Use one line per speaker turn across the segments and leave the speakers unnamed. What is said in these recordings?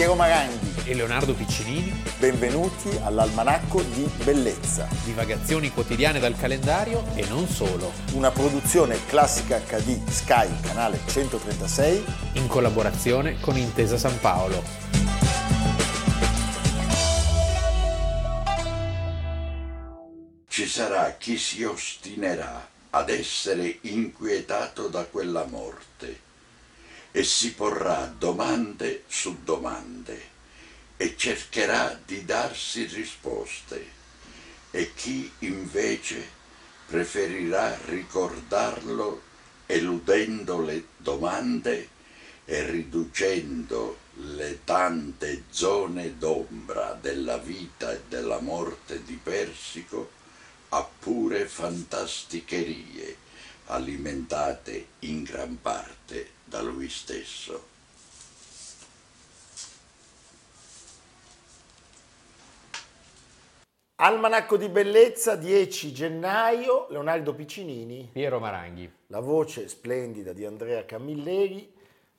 Piero Maranghi
e Leonardo Piccinini.
Benvenuti all'Almanacco di Bellezza.
Divagazioni quotidiane dal calendario e non solo.
Una produzione classica HD Sky, canale 136.
In collaborazione con Intesa San Paolo.
Ci sarà chi si ostinerà ad essere inquietato da quella morte e si porrà domande su domande e cercherà di darsi risposte. E chi invece preferirà ricordarlo eludendo le domande e riducendo le tante zone d'ombra della vita e della morte di Persico a pure fantasticherie alimentate in gran parte da lui stesso.
Almanacco di bellezza, 10 gennaio, Leonardo Piccinini.
Piero Maranghi.
La voce splendida di Andrea Camilleri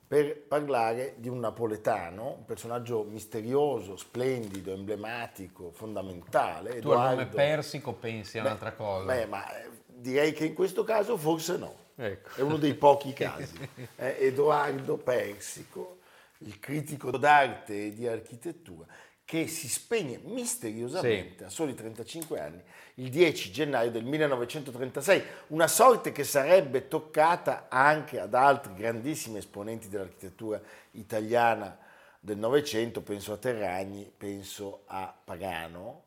per parlare di un napoletano, un personaggio misterioso, splendido, emblematico, fondamentale.
Tu al nome Persico pensi a un'altra cosa.
Beh, ma eh, direi che in questo caso forse no.
Ecco.
È uno dei pochi casi. È Edoardo Persico, il critico d'arte e di architettura, che si spegne misteriosamente
Sì.
a soli 35 anni il 10 gennaio del 1936, una sorte che sarebbe toccata anche ad altri grandissimi esponenti dell'architettura italiana del Novecento, penso a Terragni, penso a Pagano,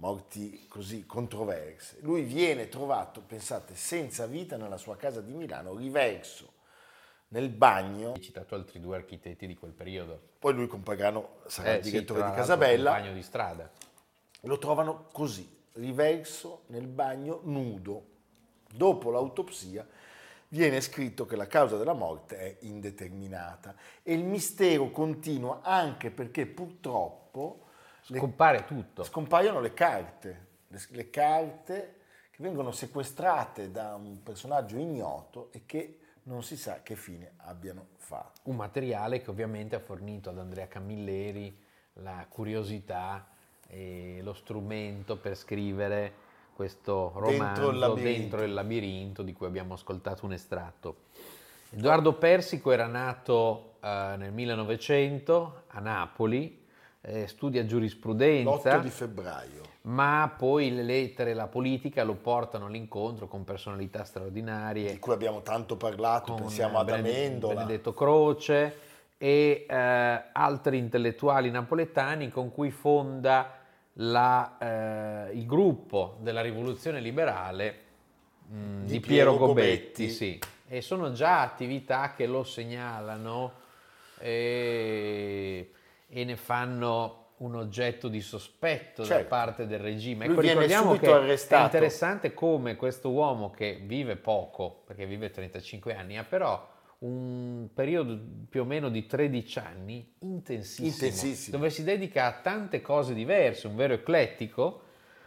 morti così controverse. Lui viene trovato, pensate, senza vita nella sua casa di Milano, riverso nel bagno.
Hai citato altri due architetti di quel periodo.
Poi lui con Pagano sarà il
Eh, sì,
direttore
tra
di Casabella.
compagno di strada.
Lo trovano così, riverso nel bagno nudo. Dopo l'autopsia viene scritto che la causa della morte è indeterminata e il mistero continua anche perché purtroppo le-
Compare tutto.
scompaiono le carte, le, le carte che vengono sequestrate da un personaggio ignoto e che non si sa che fine abbiano fatto.
Un materiale che ovviamente ha fornito ad Andrea Camilleri la curiosità e lo strumento per scrivere questo
Dentro il
romanzo dentro il labirinto di cui abbiamo ascoltato un estratto. Edoardo Persico era nato eh, nel 1900 a Napoli, eh, studia giurisprudenza
L'8 di febbraio.
ma poi le lettere e la politica lo portano all'incontro con personalità straordinarie
di cui abbiamo tanto parlato, pensiamo ad Amendola.
Benedetto Croce e eh, altri intellettuali napoletani con cui fonda la, eh, il gruppo della rivoluzione liberale mh,
Di
di,
Piero
Piero, Gobetti.
Gobetti.
sì. e sono già attività che lo segnalano e, e ne fanno un oggetto di sospetto da
Certo.
parte del regime.
Lui
Ecco, ricordiamo che
arrestato.
è interessante come questo uomo che vive poco, perché vive 35 anni, ha però un periodo più o meno di 13 anni intensissimo,
Intensissimo.
dove si dedica a tante cose diverse, un vero eclettico,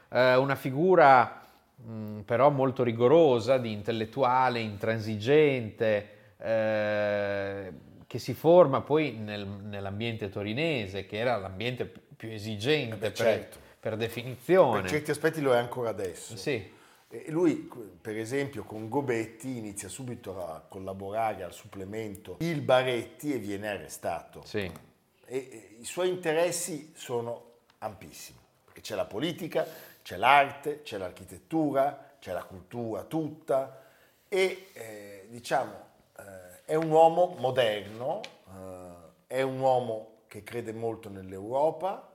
eh, una figura mh, però molto rigorosa, di intellettuale, intransigente, eh, che si forma poi nel- nell'ambiente torinese, che era l'ambiente pi- più esigente
Eh beh,
per,
certo.
per definizione.
Per certi aspetti lo è ancora adesso.
Sì.
E lui, per esempio, con Gobetti inizia subito a collaborare al supplemento Il Baretti e viene arrestato.
Sì.
E e i suoi interessi sono ampissimi, perché c'è la politica, c'è l'arte, c'è l'architettura, c'è la cultura tutta e eh, diciamo è un uomo moderno, eh, è un uomo che crede molto nell'Europa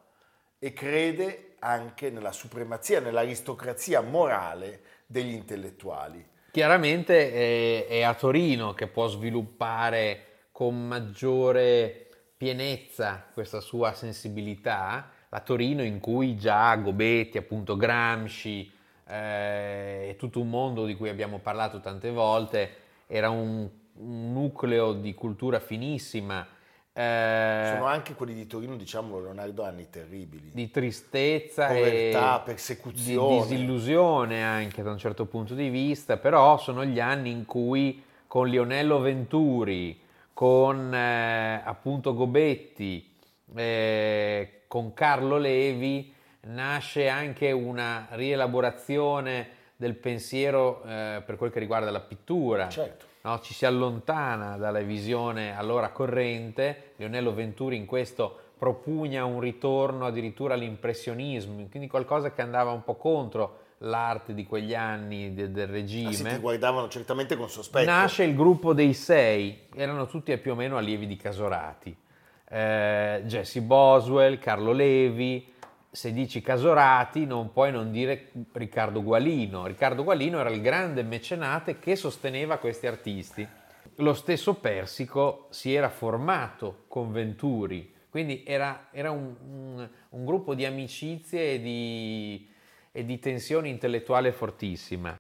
e crede anche nella supremazia, nell'aristocrazia morale degli intellettuali.
Chiaramente è, è a Torino che può sviluppare con maggiore pienezza questa sua sensibilità, la Torino in cui già Gobetti, appunto Gramsci eh, e tutto un mondo di cui abbiamo parlato tante volte, era un, un nucleo di cultura finissima, eh,
Sono anche quelli di Torino, diciamolo Leonardo, anni terribili.
di tristezza
Povertà,
e
persecuzione.
di disillusione anche da un certo punto di vista, però sono gli anni in cui con Lionello Venturi, con eh, appunto Gobetti eh, con Carlo Levi nasce anche una rielaborazione del pensiero eh, per quel che riguarda la pittura.
Certo.
No? Ci si allontana dalla visione allora corrente, Leonello Venturi in questo propugna un ritorno addirittura all'impressionismo, quindi qualcosa che andava un po' contro l'arte di quegli anni de- del regime. Ah, sì,
ti guardavano certamente con sospetto.
Nasce il gruppo dei sei, erano tutti più o meno allievi di Casorati. Eh, Jesse Boswell, Carlo Levi, se dici Casorati non puoi non dire Riccardo Gualino. Riccardo Gualino era il grande mecenate che sosteneva questi artisti. Lo stesso Persico si era formato con Venturi, quindi era, era un, un, un, gruppo di amicizie e di, e di tensione intellettuale fortissima.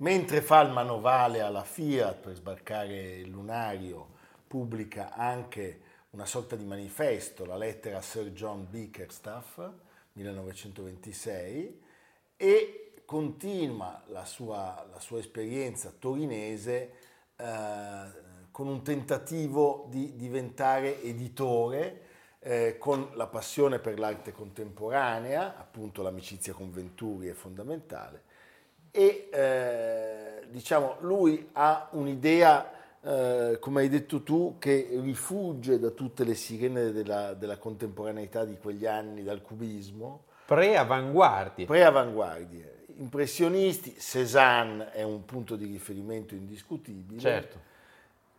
Mentre fa il manovale alla Fiat per sbarcare il lunario, pubblica anche una sorta di manifesto, la lettera a Sir John Bickerstaff, 1926, e continua la sua, la sua esperienza torinese eh, con un tentativo di diventare editore eh, con la passione per l'arte contemporanea, appunto l'amicizia con Venturi è fondamentale, e eh, diciamo lui ha un'idea, eh, come hai detto tu, che rifugge da tutte le sirene della, della contemporaneità di quegli anni, dal cubismo.
Pre-avanguardie.
Pre-avanguardie. Impressionisti, Cézanne è un punto di riferimento indiscutibile.
Certo.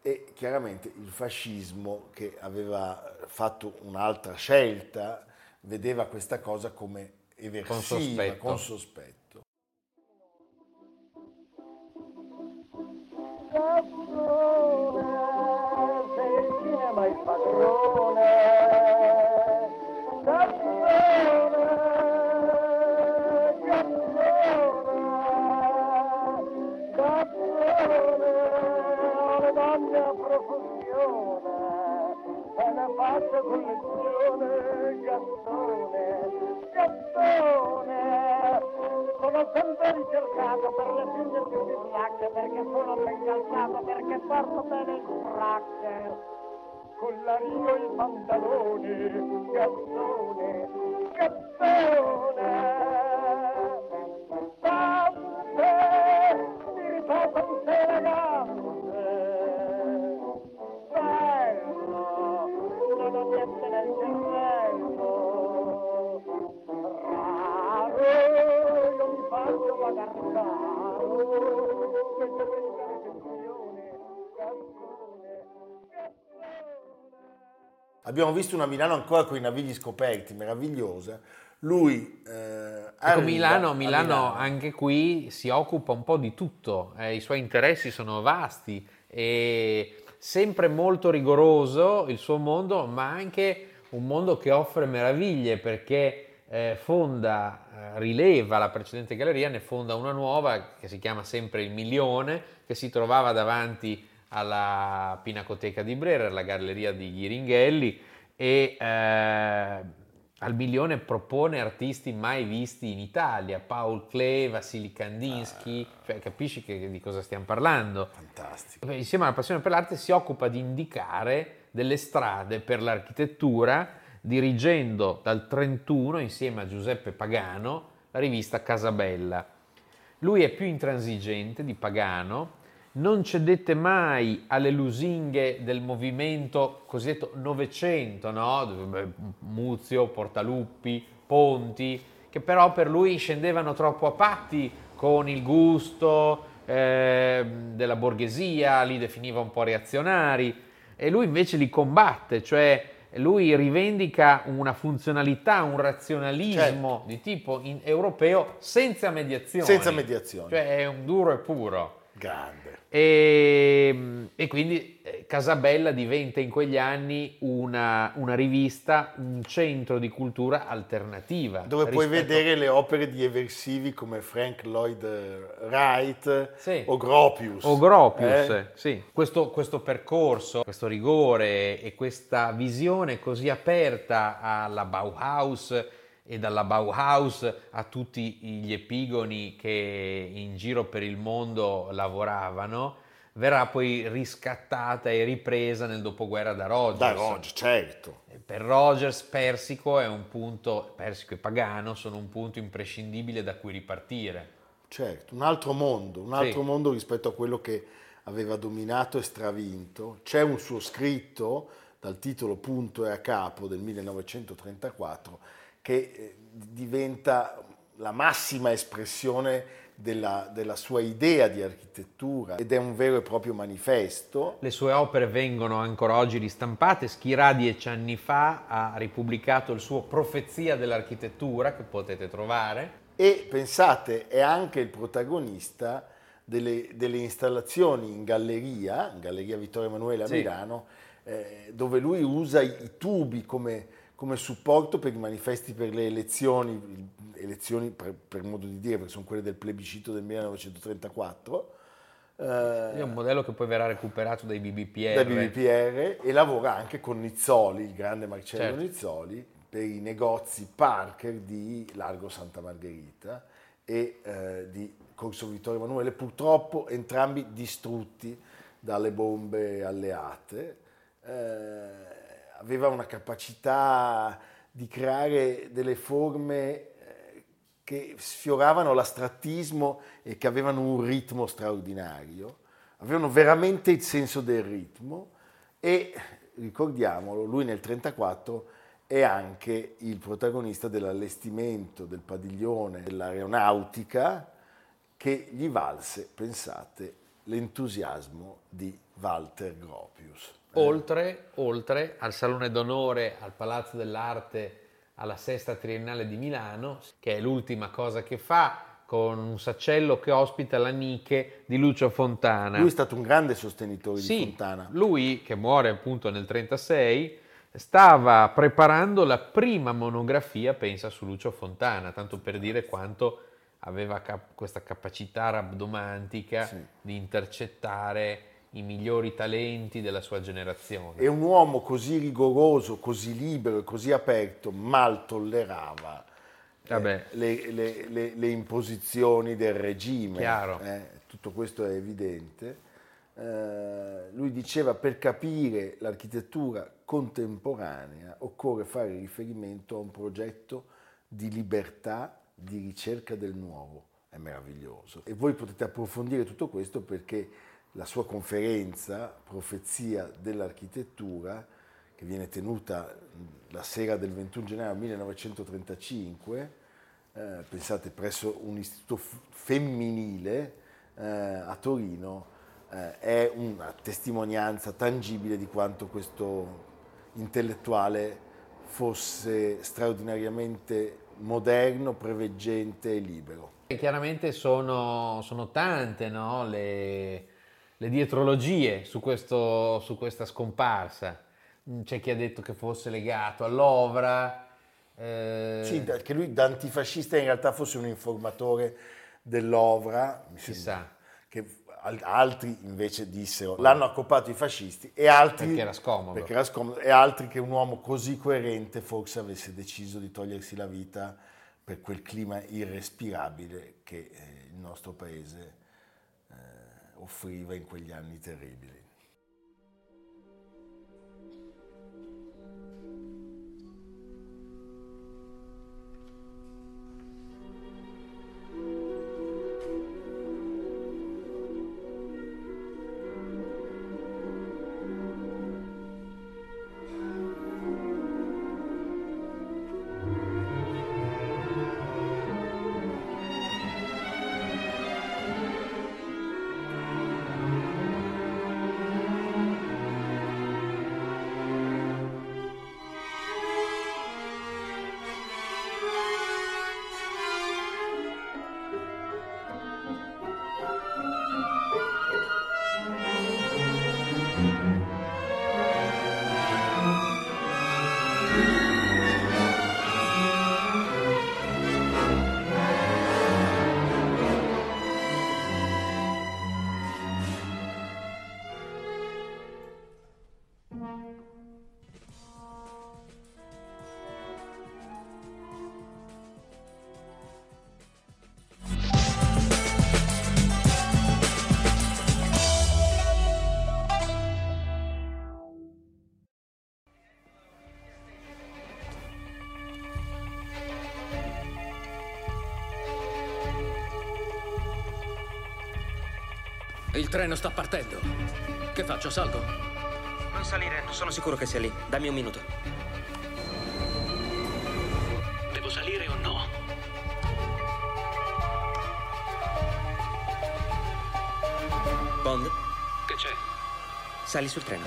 E chiaramente il fascismo, che aveva fatto un'altra scelta, vedeva questa cosa come eversiva, con sospetto. Con sospetto.
Ne faccio collezione, gattone, gattone sempre ricercato per le figlie più disacche, perché sono ben calzato, perché porto bene il frac. Con la rigo i pantaloni, gazzone, gazzone.
Abbiamo visto una Milano ancora con i navigli scoperti, meravigliosa. Lui eh,
ecco, Milano, Milano, Milano, anche qui si occupa un po' di tutto, eh, i suoi interessi sono vasti e sempre molto rigoroso il suo mondo, ma anche un mondo che offre meraviglie perché eh, fonda, eh, rileva la precedente galleria, ne fonda una nuova che si chiama sempre Il Milione, che si trovava davanti alla Pinacoteca di Brera, la galleria di Ghiringhelli, e eh, al Milione propone artisti mai visti in Italia, Paul Klee, Vassili Kandinsky, ah, cioè capisci che, di cosa stiamo parlando?
Fantastico.
Insieme alla passione per l'arte si occupa di indicare delle strade per l'architettura dirigendo dal 31 insieme a Giuseppe Pagano la rivista Casabella. Lui è più intransigente di Pagano, non cedette mai alle lusinghe del movimento cosiddetto Novecento, no? Muzio, Portaluppi, Ponti, che però per lui scendevano troppo a patti con il gusto eh, della borghesia, li definiva un po' reazionari, e lui invece li combatte, cioè lui rivendica una funzionalità, un razionalismo certo. di tipo europeo senza mediazione.
Senza mediazione.
Cioè è un duro e puro.
Grande.
E, e quindi eh, Casabella diventa in quegli anni una, una rivista, un centro di cultura alternativa.
Dove puoi vedere le opere di eversivi come Frank Lloyd Wright
Sì.
o Gropius.
O Gropius,
Eh?
sì. Questo, questo percorso, questo rigore e questa visione così aperta alla Bauhaus e dalla Bauhaus a tutti gli epigoni che in giro per il mondo lavoravano, verrà poi riscattata e ripresa nel dopoguerra da Rogers.
Da Rogers, certo.
Per Rogers Persico è un punto, Persico e Pagano sono un punto imprescindibile da cui ripartire.
Certo, un altro mondo, un altro
Sì.
mondo rispetto a quello che aveva dominato e stravinto. C'è un suo scritto dal titolo Punto e a capo del 1934 che eh, diventa la massima espressione della, della sua idea di architettura ed è un vero e proprio manifesto.
Le sue opere vengono ancora oggi ristampate. Schirà dieci anni fa ha ripubblicato il suo Profezia dell'architettura che potete trovare.
E pensate, è anche il protagonista delle, delle installazioni in galleria, in Galleria Vittorio Emanuele a
Sì.
Milano, eh, dove lui usa i, i tubi come, come supporto per i manifesti per le elezioni, elezioni per, per modo di dire, perché sono quelle del plebiscito del 1934. eh,
È un modello che poi verrà recuperato dai BBPR.
da BBPR e lavora anche con Nizzoli, il grande Marcello
Certo.
Nizzoli, per i negozi Parker di Largo Santa Margherita e eh, di Corso Vittorio Emanuele, purtroppo entrambi distrutti dalle bombe alleate. Eh, aveva una capacità di creare delle forme eh, che sfioravano l'astrattismo e che avevano un ritmo straordinario, avevano veramente il senso del ritmo e, ricordiamolo, lui nel 1934 è anche il protagonista dell'allestimento del padiglione dell'aeronautica che gli valse, pensate, l'entusiasmo di Walter Gropius.
Oltre, oltre al Salone d'Onore al Palazzo dell'Arte alla Sesta Triennale di Milano, che è l'ultima cosa che fa, con un saccello che ospita la Nike di Lucio Fontana.
Lui è stato un grande sostenitore
Sì,
di Fontana.
lui che muore appunto nel 36 stava preparando la prima monografia, pensa, su Lucio Fontana, tanto per dire quanto aveva cap- questa capacità rabdomantica
Sì.
di intercettare i migliori talenti della sua generazione.
E un uomo così rigoroso, così libero e così aperto mal tollerava eh, le, le- le- le imposizioni del regime.
Chiaro.
eh, tutto questo è evidente. Eh, lui diceva per capire l'architettura contemporanea occorre fare riferimento a un progetto di libertà, di ricerca del nuovo. È meraviglioso. E voi potete approfondire tutto questo perché la sua conferenza, Profezia dell'architettura, che viene tenuta la sera del 21 gennaio 1935, eh, pensate presso un istituto f- femminile eh, a Torino, eh, è una testimonianza tangibile di quanto questo intellettuale fosse straordinariamente moderno, preveggente e libero.
E chiaramente sono, sono tante no, le, le dietrologie su, questo- su questa scomparsa. Mm, C'è chi ha detto che fosse legato all'Ovra. eh,
Sì, che lui da antifascista in realtà fosse un informatore dell'Ovra, mi
si sa,
che al- altri invece dissero l'hanno accoppato i fascisti e altri
perché era scomodo.
perché era scomodo, e altri che un uomo così coerente forse avesse deciso di togliersi la vita per quel clima irrespirabile che eh, il nostro paese offriva in quegli anni terribili.
Treno sta partendo. Che faccio? Salgo?
Non salire, non sono sicuro che sia lì. Dammi un minuto.
Devo salire o no?
Bond,
Che c'è?
sali sul treno.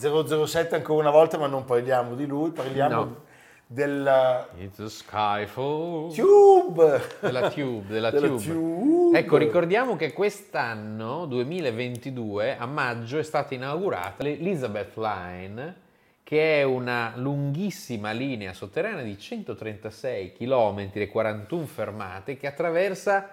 007 ancora una volta, ma non parliamo di lui, parliamo
No.
della
It's a skyfall.
Tube.
Della Tube, della
Della
Tube.
Tube.
Ecco, ricordiamo che quest'anno, 2022, a maggio è stata inaugurata l'Elizabeth Line, che è una lunghissima linea sotterranea di 136 km e 41 fermate che attraversa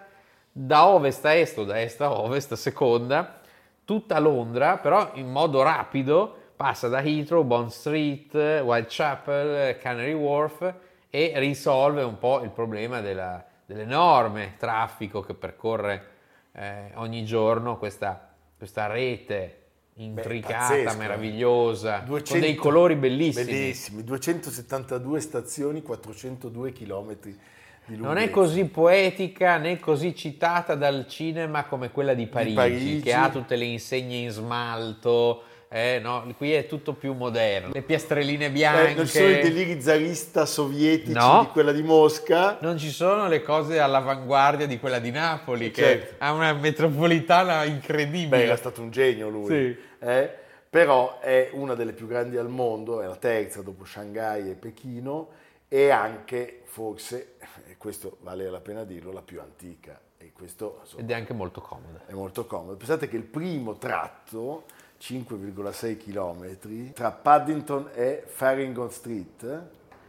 da ovest a est o da est a ovest, a seconda, tutta Londra, però in modo rapido, passa da Heathrow, Bond Street, Whitechapel, Canary Wharf e risolve un po' il problema della- dell'enorme traffico che percorre eh, ogni giorno questa, questa rete intricata,
pazzesco, eh.
meravigliosa,
200
con dei colori bellissimi.
Bellissimi, 272 stazioni, 402 km di lunghezza.
Non è così poetica né così citata dal cinema come quella di Parigi,
Parigi.
che ha tutte le insegne in smalto. Eh, no, qui è tutto più moderno. Le piastrelline bianche.
Eh, non ci sono i deliri zarista sovietici
No.
di quella di Mosca.
Non ci sono le cose all'avanguardia di quella di Napoli, che
Certo.
ha una metropolitana incredibile.
Beh, era stato un genio lui.
Sì.
eh? Però è una delle più grandi al mondo, è la terza dopo Shanghai e Pechino e anche, forse, e questo vale la pena dirlo, la più antica. E questo insomma,
Ed è anche molto comoda.
è molto comodo. Pensate che il primo tratto, 5,6 km, tra Paddington e Farringham Street,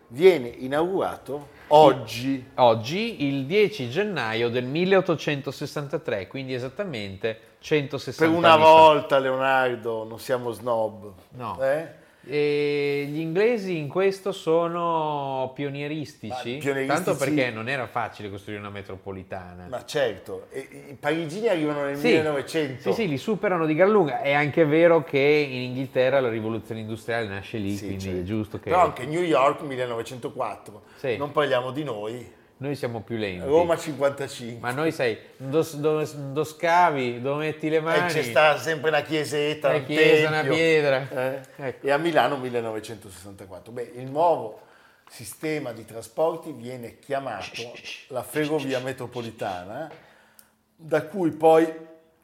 viene inaugurato oggi.
Oggi, il 10 gennaio del 1863, quindi esattamente 160
Per una
anni fa.
volta, Leonardo, non siamo snob.
No.
Eh?
E gli inglesi in questo sono pionieristici,
pionieristici-
tanto perché non era facile costruire una metropolitana.
Ma certo, i parigini arrivano nel
Sì,
1900.
Sì, sì, li superano di gran lunga. È anche vero che in Inghilterra la rivoluzione industriale nasce lì,
Sì,
quindi
certo.
è giusto che
Però anche New York 1904.
Sì.
Non parliamo di noi.
Noi siamo più lenti.
Roma 55.
Ma noi sai, dove, dove scavi, dove metti le
E
mani,
c'è sta sempre una chiesetta,
una
un
chiesa, una
tempio.
pietra.
Eh?
Ecco.
E a Milano 1964. Beh, il nuovo sistema di trasporti viene chiamato la ferrovia metropolitana, da cui poi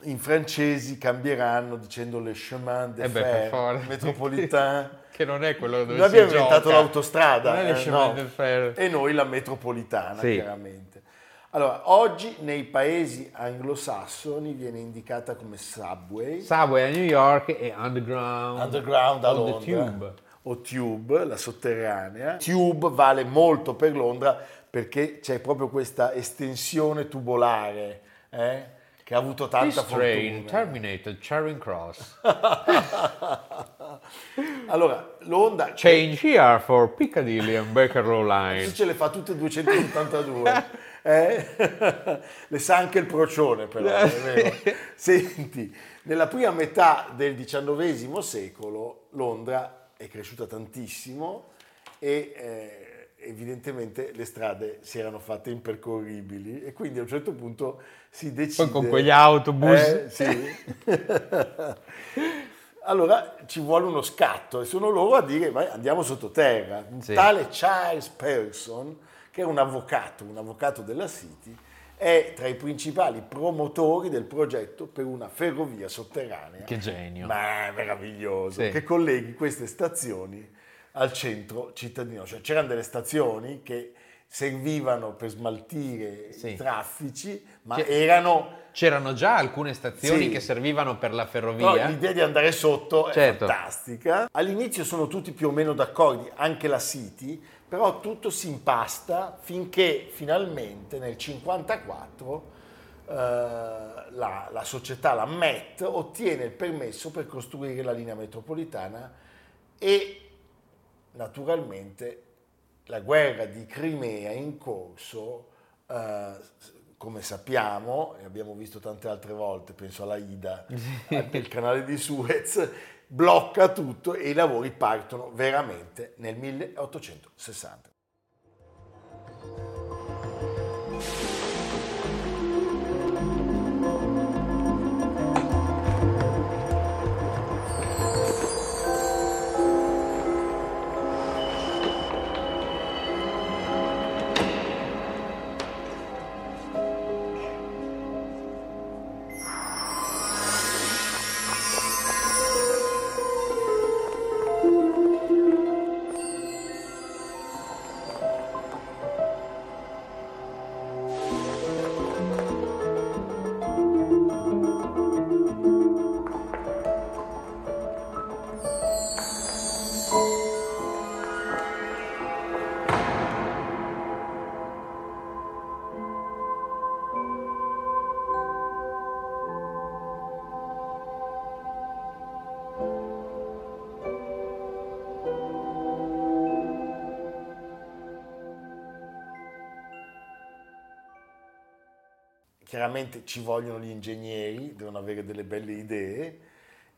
in francesi cambieranno dicendo le chemin de
Eh
fer metropolitain.
che non è quello dove
Noi
si
abbiamo
gioca.
inventato l'autostrada
Non è le
eh,
chemin
no.
de fer.
e noi la metropolitana,
Sì.
chiaramente. Allora, oggi nei paesi anglosassoni viene indicata come subway,
Subway a New York e Underground,
underground a
o
Londra,
Tube.
o Tube, la sotterranea. Tube vale molto per Londra perché c'è proprio questa estensione tubolare eh, che ha avuto tanta
This train
fortuna.
terminated Charing Cross.
Allora, l'onda
Change here for Piccadilly and Bakerloo Line.
ce le fa tutte 282. eh? Le sa anche il procione però. Senti, nella prima metà del XIX secolo Londra è cresciuta tantissimo e eh, evidentemente le strade si erano fatte impercorribili e quindi a un certo punto si decide...
Poi con quegli autobus.
Eh, sì. allora ci vuole uno scatto e sono loro a dire "Vai, andiamo sottoterra. Un
Sì.
tale Charles Person, che è un avvocato, un avvocato della City, è tra i principali promotori del progetto per una ferrovia sotterranea.
Che genio.
Ma è meraviglioso,
Sì.
che colleghi queste stazioni al centro cittadino. Cioè c'erano delle stazioni che servivano per smaltire
Sì.
i traffici, ma
Che-
erano
C'erano già alcune stazioni
Sì.
che servivano per la
Però
ferrovia.
l'idea di andare sotto
Certo.
è fantastica. All'inizio sono tutti più o meno d'accordo, anche la City, però tutto si impasta finché finalmente nel 1954 la, la società, la MET, ottiene il permesso per costruire la linea metropolitana e naturalmente la guerra di Crimea in corso eh, come sappiamo, e abbiamo visto tante altre volte, penso alla Ida, il canale di Suez, blocca tutto e i lavori partono veramente nel 1860. Chiaramente ci vogliono gli ingegneri, devono avere delle belle idee.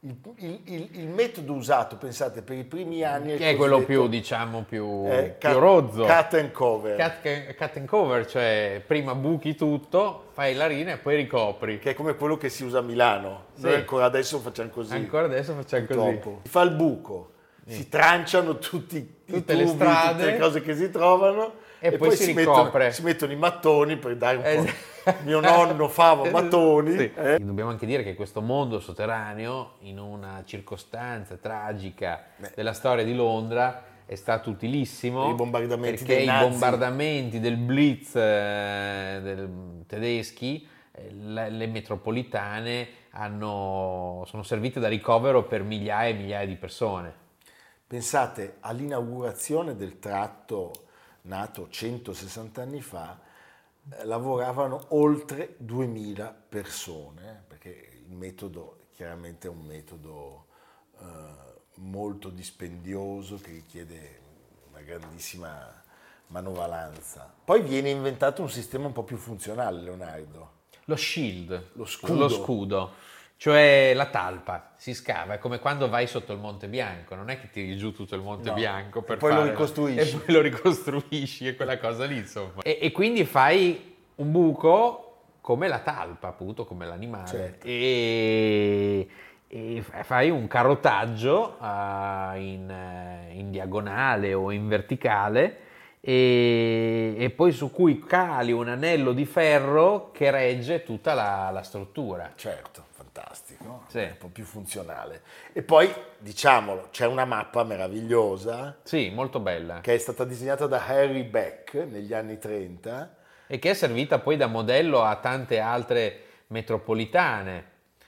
Il, il- il- il metodo usato, pensate, per i primi anni
Che è quello più, diciamo, più,
eh,
più rozzo.
Cut and cover,
Cut, cut and cover, cioè prima buchi tutto, fai la rina e poi ricopri.
che è come quello che si usa a Milano. Noi
Sì.
ancora adesso facciamo così.
Ancora adesso facciamo così.
purtroppo. Si fa il buco, si tranciano tutti
Tutte
tubi,
le strade.
tutte le cose che si trovano
E poi si ricopre.
mettono, si mettono i mattoni per dare un po'. Mio nonno fava mattoni.
Sì.
eh.
Dobbiamo anche dire che questo mondo sotterraneo, in una circostanza tragica della storia di Londra, è stato utilissimo
I bombardamenti
perché
dei
i
nazi.
bombardamenti del Blitz eh, del- tedeschi, eh, le metropolitane hanno- sono servite da ricovero per migliaia e migliaia di persone.
Pensate all'inaugurazione del tratto nato 160 anni fa, lavoravano oltre 2000 persone, eh, perché il metodo chiaramente è un metodo eh, molto dispendioso che richiede una grandissima manovalanza. Poi viene inventato un sistema un po' più funzionale, Leonardo.
Lo shield,
Lo scudo.
lo scudo, cioè la talpa, si scava, è come quando vai sotto il Monte Bianco, non è che tiri giù tutto il Monte
No,
Bianco per
e poi lo
fare-
ricostruisci.
E poi lo ricostruisci, è quella cosa lì insomma. E, e quindi fai un buco come la talpa, appunto, come l'animale.
Certo.
E, e fai un carotaggio eh, in, eh, in diagonale o in verticale e, e poi su cui cali un anello di ferro che regge tutta la, la struttura.
Certo,
Sì.
è un po' più funzionale. E poi, diciamolo, c'è una mappa meravigliosa
Sì, molto bella.
che è stata disegnata da Harry Beck negli anni 30.
E che è servita poi da modello a tante altre metropolitane.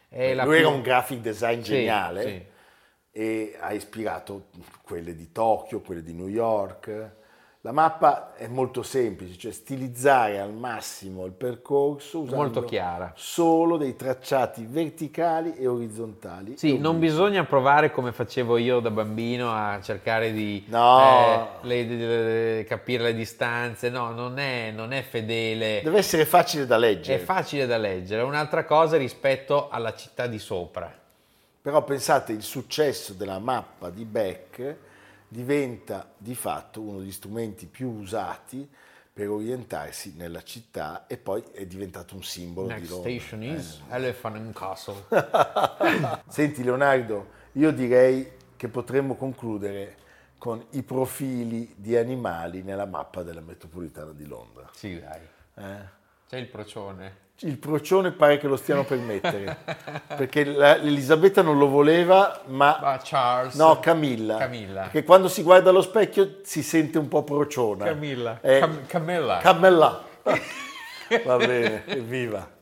È
Lui era
più-
un graphic design
Sì,
geniale
sì.
e ha ispirato quelle di Tokyo, quelle di New York. La mappa è molto semplice, cioè stilizzare al massimo il percorso usando
Molto chiara.
solo dei tracciati verticali e orizzontali.
Sì,
E
non bisogna provare come facevo io da bambino a cercare di
No.
eh, le- le- capire le distanze. No, non è, non è fedele.
Deve essere facile da leggere.
È facile da leggere, è un'altra cosa rispetto alla città di sopra.
Però pensate, il successo della mappa di Beck diventa di fatto uno degli strumenti più usati per orientarsi nella città e poi è diventato un simbolo di
Next
Londra.
station is Elephant and Castle.
Senti Leonardo, io direi che potremmo concludere con i profili di animali nella mappa della metropolitana di Londra.
sì, dai.
Eh?
C'è il procione.
Il procione pare che lo stiano per mettere, perché l'Elisabetta non lo voleva, ma...
Ah, Charles.
No, Camilla.
Camilla.
Perché quando si guarda allo specchio si sente un po' prociona.
Camilla.
Eh,
Cam- Camilla.
Camella. Va bene, evviva.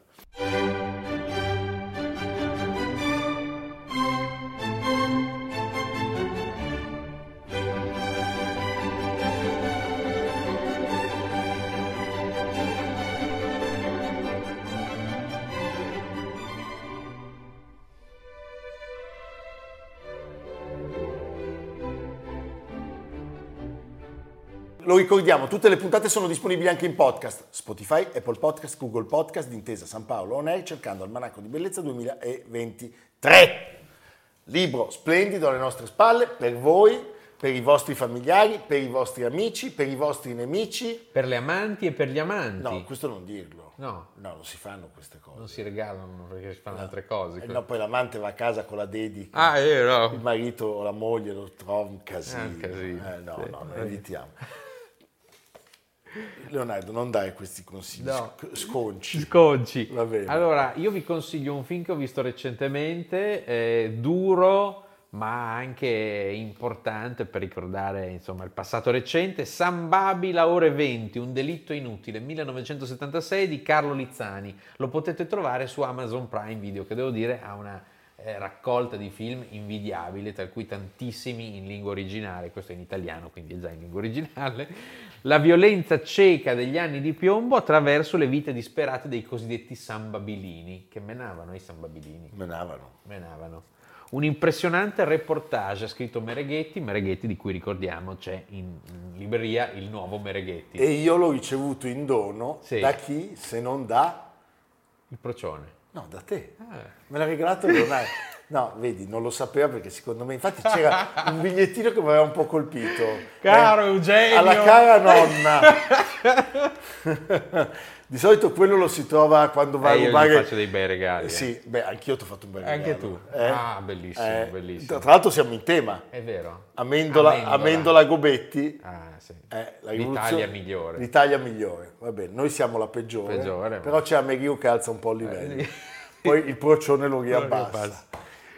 Lo ricordiamo, tutte le puntate sono disponibili anche in podcast, Spotify, Apple Podcast, Google Podcast, d'intesa San Paolo On Air, cercando Almanacco di Bellezza 2023. Libro splendido alle nostre spalle per voi, per i vostri familiari, per i vostri amici, per i vostri nemici.
Per le amanti e per gli amanti.
No, questo non dirlo.
No.
No, non si fanno queste cose.
Non si regalano perché si fanno altre cose.
Eh no, poi l'amante va a casa con la dedica.
Ah, è vero.
Il marito o la moglie lo trova un casino.
Ah, un casino,
Eh, no,
sì.
no, noi evitiamo. Leonardo, non dare questi consigli
No.
sc- sconci.
Sconci.
Va bene.
Allora, io vi consiglio un film che ho visto recentemente, eh, duro ma anche importante per ricordare insomma, il passato recente, San Babila ore 20, un delitto inutile, 1976 di Carlo Lizzani. Lo potete trovare su Amazon Prime Video, che devo dire ha una eh, raccolta di film invidiabile, tra cui tantissimi in lingua originale, questo è in italiano, quindi è già in lingua originale, la violenza cieca degli anni di piombo attraverso le vite disperate dei cosiddetti sambabilini, che menavano i sambabilini,
Menavano.
menavano. Un impressionante reportage ha scritto Mereghetti, Mereghetti di cui ricordiamo c'è in, in libreria il nuovo Mereghetti,
E io l'ho ricevuto in dono
Sì.
da chi se non da...
il procione.
No, da te.
Ah.
Me l'ha regalato Leonardo. No, vedi, non lo sapeva perché secondo me, infatti c'era un bigliettino che mi aveva un po' colpito.
Caro
Eh,
Eugenio!
Alla cara nonna. Di solito quello lo si trova quando va
Eh,
a
io
rubare...
faccio dei bei regali, eh.
Sì, beh, anch'io ti ho fatto un bel regalo.
Anche tu?
Eh,
Ah, bellissimo,
eh,
bellissimo.
Tra l'altro siamo in tema.
È vero?
Amendola,
Amendola.
Amendola Gobetti.
Ah, sì.
Eh,
L'Italia migliore.
L'Italia migliore, va bene, noi siamo la peggiore,
Peggiore,
però
ma-
c'è Amerigo che alza un po' il livello,
Eh,
poi il procione lo riabbassa.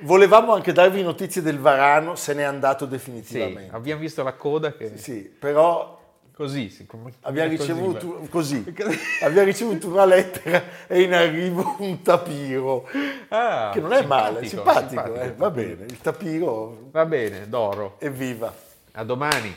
Volevamo anche darvi notizie del Varano, se n'è andato
Sì,
definitivamente.
abbiamo visto la coda che...
Sì, però
Così, sì, come-
abbiamo ricevuto così,
Così.
abbiamo ricevuto una lettera e in arrivo un tapiro,
Ah,
che non è male,
simpatico,
simpatico, eh,
simpatico.
va bene, il tapiro,
Va bene, d'oro.
evviva.
A domani.